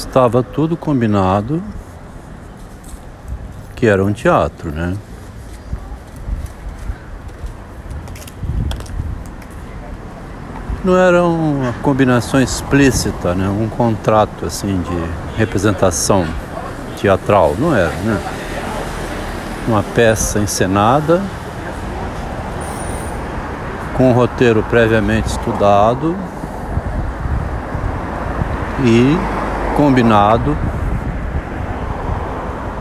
estava tudo combinado que era um teatro, né? Não era uma combinação explícita, né? Um contrato assim de representação teatral, não era, né? Uma peça encenada com um roteiro previamente estudado e combinado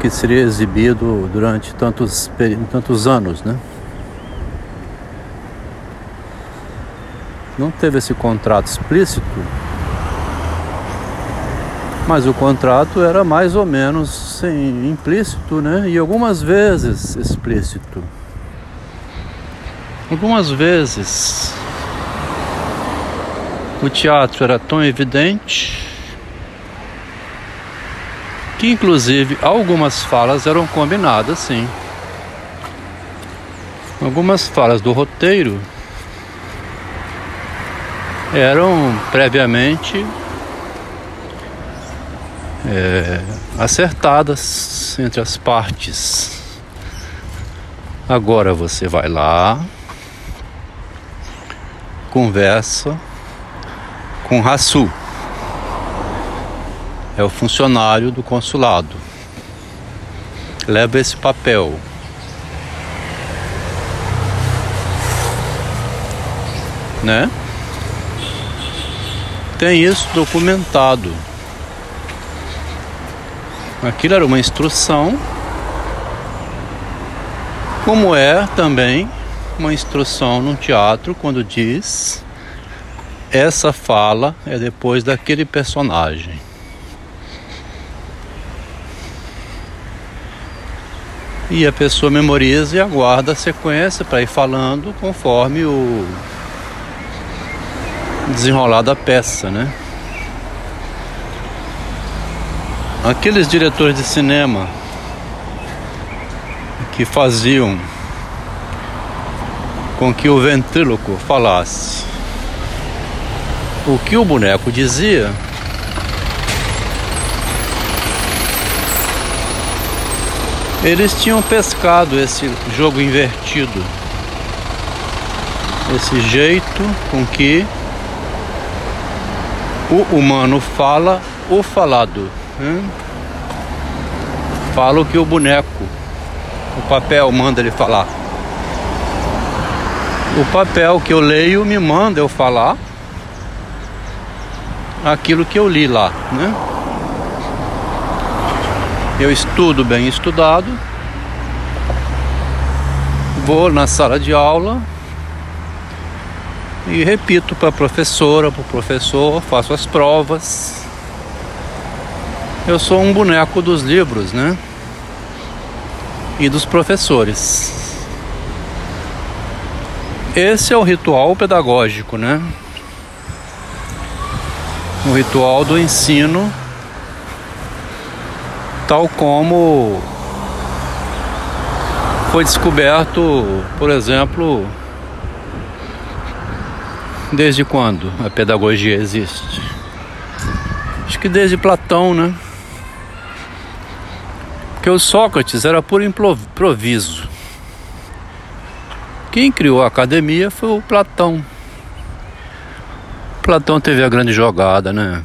que seria exibido durante tantos, tantos anos, né? Não teve esse contrato explícito, mas o contrato era mais ou menos sim, implícito, né? E algumas vezes explícito. Algumas vezes o teatro era tão evidente que inclusive algumas falas eram combinadas, sim. Algumas falas do roteiro eram previamente é, acertadas entre as partes. Agora você vai lá, conversa com Rassu é o funcionário do consulado. Leva esse papel. Né? Tem isso documentado. Aquilo era uma instrução, como é também uma instrução no teatro quando diz essa fala é depois daquele personagem. E a pessoa memoriza e aguarda a sequência para ir falando conforme o desenrolar da peça, né? Aqueles diretores de cinema que faziam com que o ventríloco falasse o que o boneco dizia Eles tinham pescado esse jogo invertido, esse jeito com que o humano fala o falado. Hein? Fala o que o boneco, o papel manda ele falar. O papel que eu leio me manda eu falar aquilo que eu li lá, né? Eu estudo bem estudado, vou na sala de aula e repito para a professora, para o professor, faço as provas. Eu sou um boneco dos livros, né? E dos professores. Esse é o ritual pedagógico, né? O ritual do ensino tal como foi descoberto, por exemplo, desde quando a pedagogia existe? Acho que desde Platão, né? Porque o Sócrates era por improviso. Quem criou a academia foi o Platão. Platão teve a grande jogada, né?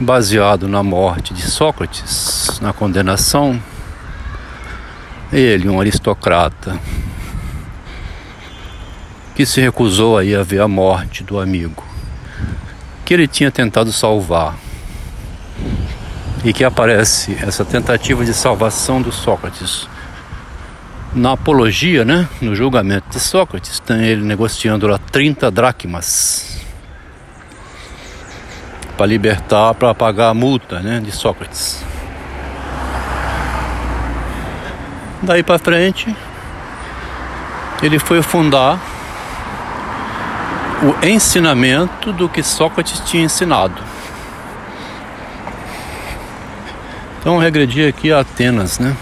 Baseado na morte de Sócrates, na condenação. Ele, um aristocrata, que se recusou aí a ver a morte do amigo, que ele tinha tentado salvar. E que aparece essa tentativa de salvação do Sócrates. Na apologia, né, no julgamento de Sócrates, tem ele negociando lá 30 dracmas para libertar, para pagar a multa né, de Sócrates. Daí para frente, ele foi fundar o ensinamento do que Sócrates tinha ensinado. Então regredi aqui a Atenas, né?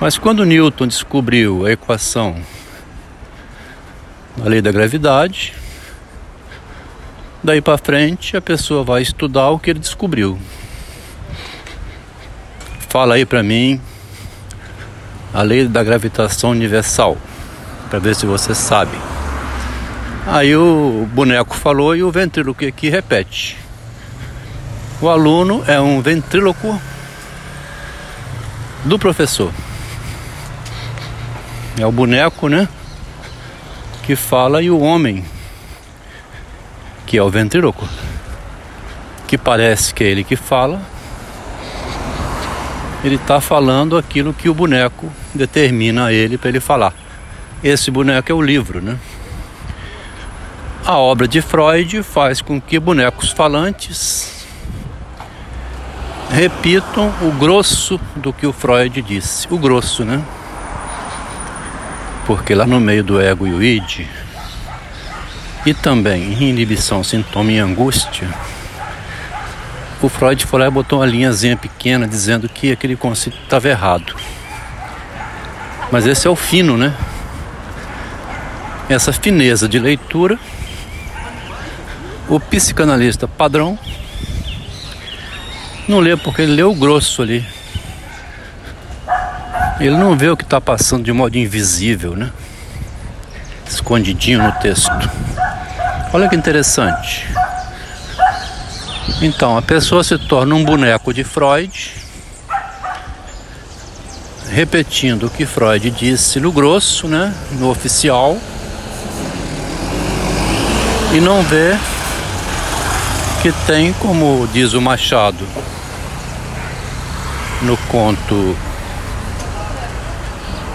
Mas quando Newton descobriu a equação da lei da gravidade, Daí para frente, a pessoa vai estudar o que ele descobriu. Fala aí para mim a lei da gravitação universal, para ver se você sabe. Aí o boneco falou e o ventríloco aqui repete. O aluno é um ventríloco do professor. É o boneco, né? Que fala e o homem, que é o ventríloco, que parece que é ele que fala, ele está falando aquilo que o boneco determina a ele para ele falar. Esse boneco é o livro, né? A obra de Freud faz com que bonecos falantes repitam o grosso do que o Freud disse. O grosso, né? Porque lá no meio do ego e o id, e também em inibição, sintoma e angústia, o Freud foi lá e botou uma linhazinha pequena dizendo que aquele conceito estava errado. Mas esse é o fino, né? Essa fineza de leitura, o psicanalista padrão não lê porque ele lê o grosso ali. Ele não vê o que está passando de modo invisível, né? Escondidinho no texto. Olha que interessante. Então, a pessoa se torna um boneco de Freud, repetindo o que Freud disse no grosso, né? No oficial. E não vê que tem, como diz o Machado no conto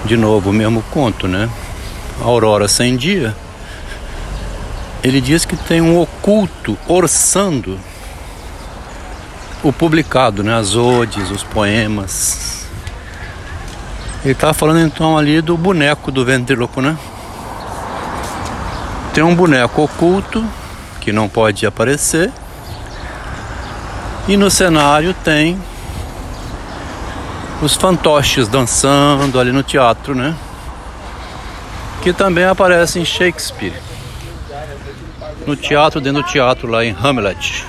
de novo, o mesmo conto, né? Aurora Sem Dia. Ele diz que tem um oculto orçando o publicado, né? As odes, os poemas. Ele estava falando então ali do boneco do ventríloco, né? Tem um boneco oculto que não pode aparecer. E no cenário tem os fantoches dançando ali no teatro, né? Que também aparece em Shakespeare. No teatro, dentro do teatro lá em Hamlet.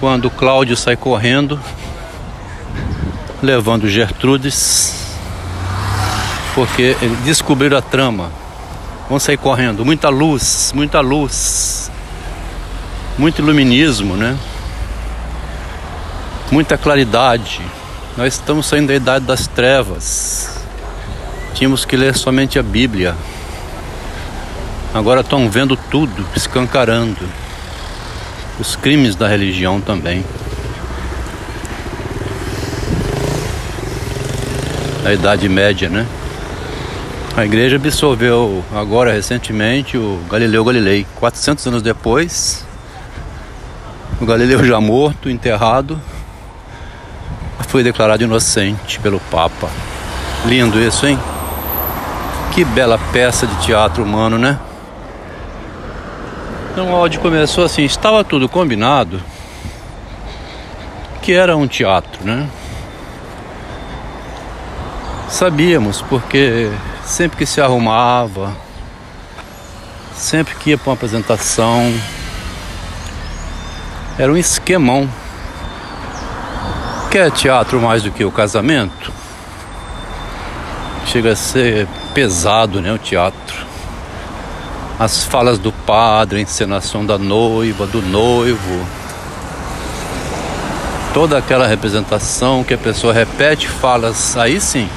Quando Cláudio sai correndo, levando Gertrudes, porque ele descobriu a trama. Vão sair correndo, muita luz, muita luz, muito iluminismo, né? Muita claridade. Nós estamos saindo da idade das trevas. Tínhamos que ler somente a Bíblia. Agora estão vendo tudo, escancarando. Os crimes da religião também. A Idade Média, né? A igreja absorveu agora recentemente o Galileu Galilei. 400 anos depois, o Galileu já morto, enterrado, foi declarado inocente pelo Papa. Lindo isso, hein? Que bela peça de teatro humano, né? Então o áudio começou assim, estava tudo combinado que era um teatro, né? Sabíamos porque sempre que se arrumava, sempre que ia para uma apresentação, era um esquemão Quer teatro mais do que o casamento? Chega a ser pesado, né? O teatro. As falas do padre, a encenação da noiva, do noivo. Toda aquela representação que a pessoa repete falas, aí sim.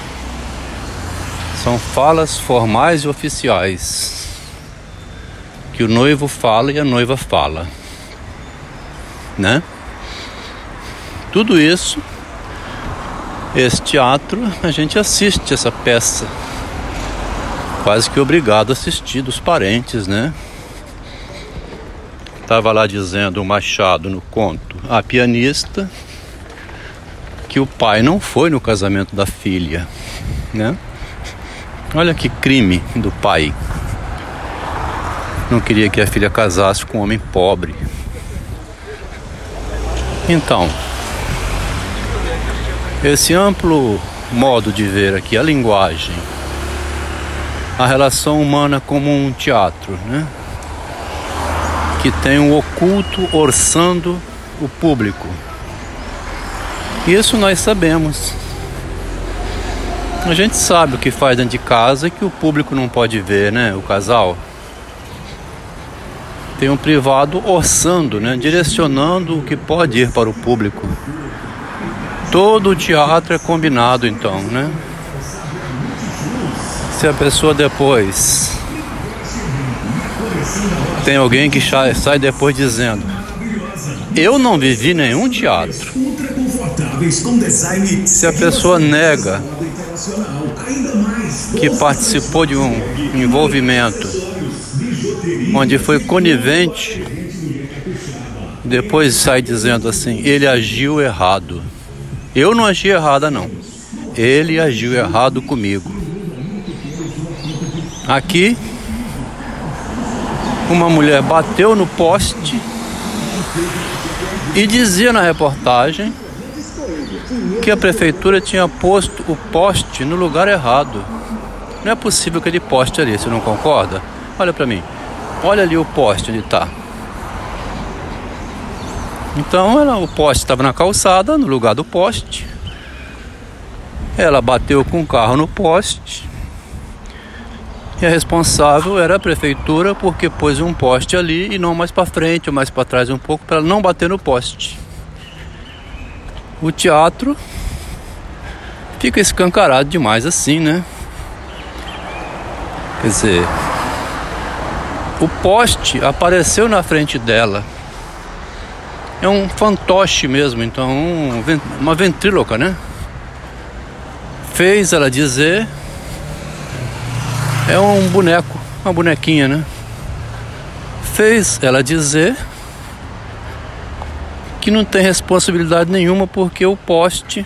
São falas formais e oficiais. Que o noivo fala e a noiva fala. Né? Tudo isso, esse teatro, a gente assiste essa peça. Quase que obrigado a assistir dos parentes, né? Tava lá dizendo o Machado no conto, a pianista, que o pai não foi no casamento da filha, né? Olha que crime do pai. Não queria que a filha casasse com um homem pobre. Então, esse amplo modo de ver aqui a linguagem, a relação humana como um teatro, né? que tem um oculto orçando o público. Isso nós sabemos. A gente sabe o que faz dentro de casa que o público não pode ver, né? O casal. Tem um privado orçando, né? Direcionando o que pode ir para o público. Todo o teatro é combinado então, né? Se a pessoa depois tem alguém que sai depois dizendo: Eu não vivi nenhum teatro. Se a pessoa nega que participou de um envolvimento onde foi conivente, depois sai dizendo assim: ele agiu errado. Eu não agi errada, não. Ele agiu errado comigo. Aqui, uma mulher bateu no poste e dizia na reportagem que a prefeitura tinha posto o poste no lugar errado. Não é possível aquele poste ali, você não concorda? Olha para mim. Olha ali o poste onde está. Então ela, o poste estava na calçada, no lugar do poste. Ela bateu com o carro no poste. E a responsável era a prefeitura porque pôs um poste ali e não mais para frente ou mais para trás um pouco para não bater no poste. O teatro fica escancarado demais assim, né? Quer dizer, o poste apareceu na frente dela. É um fantoche mesmo, então um, uma ventríloca, né? Fez ela dizer. É um boneco, uma bonequinha, né? Fez ela dizer que não tem responsabilidade nenhuma porque o poste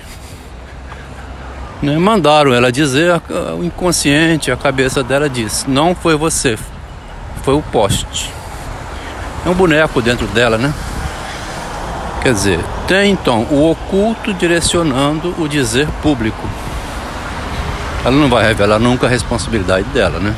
né? Mandaram ela dizer, o inconsciente, a cabeça dela disse: Não foi você, foi o poste. É um boneco dentro dela, né? Quer dizer, tem então o oculto direcionando o dizer público. Ela não vai revelar nunca a responsabilidade dela, né?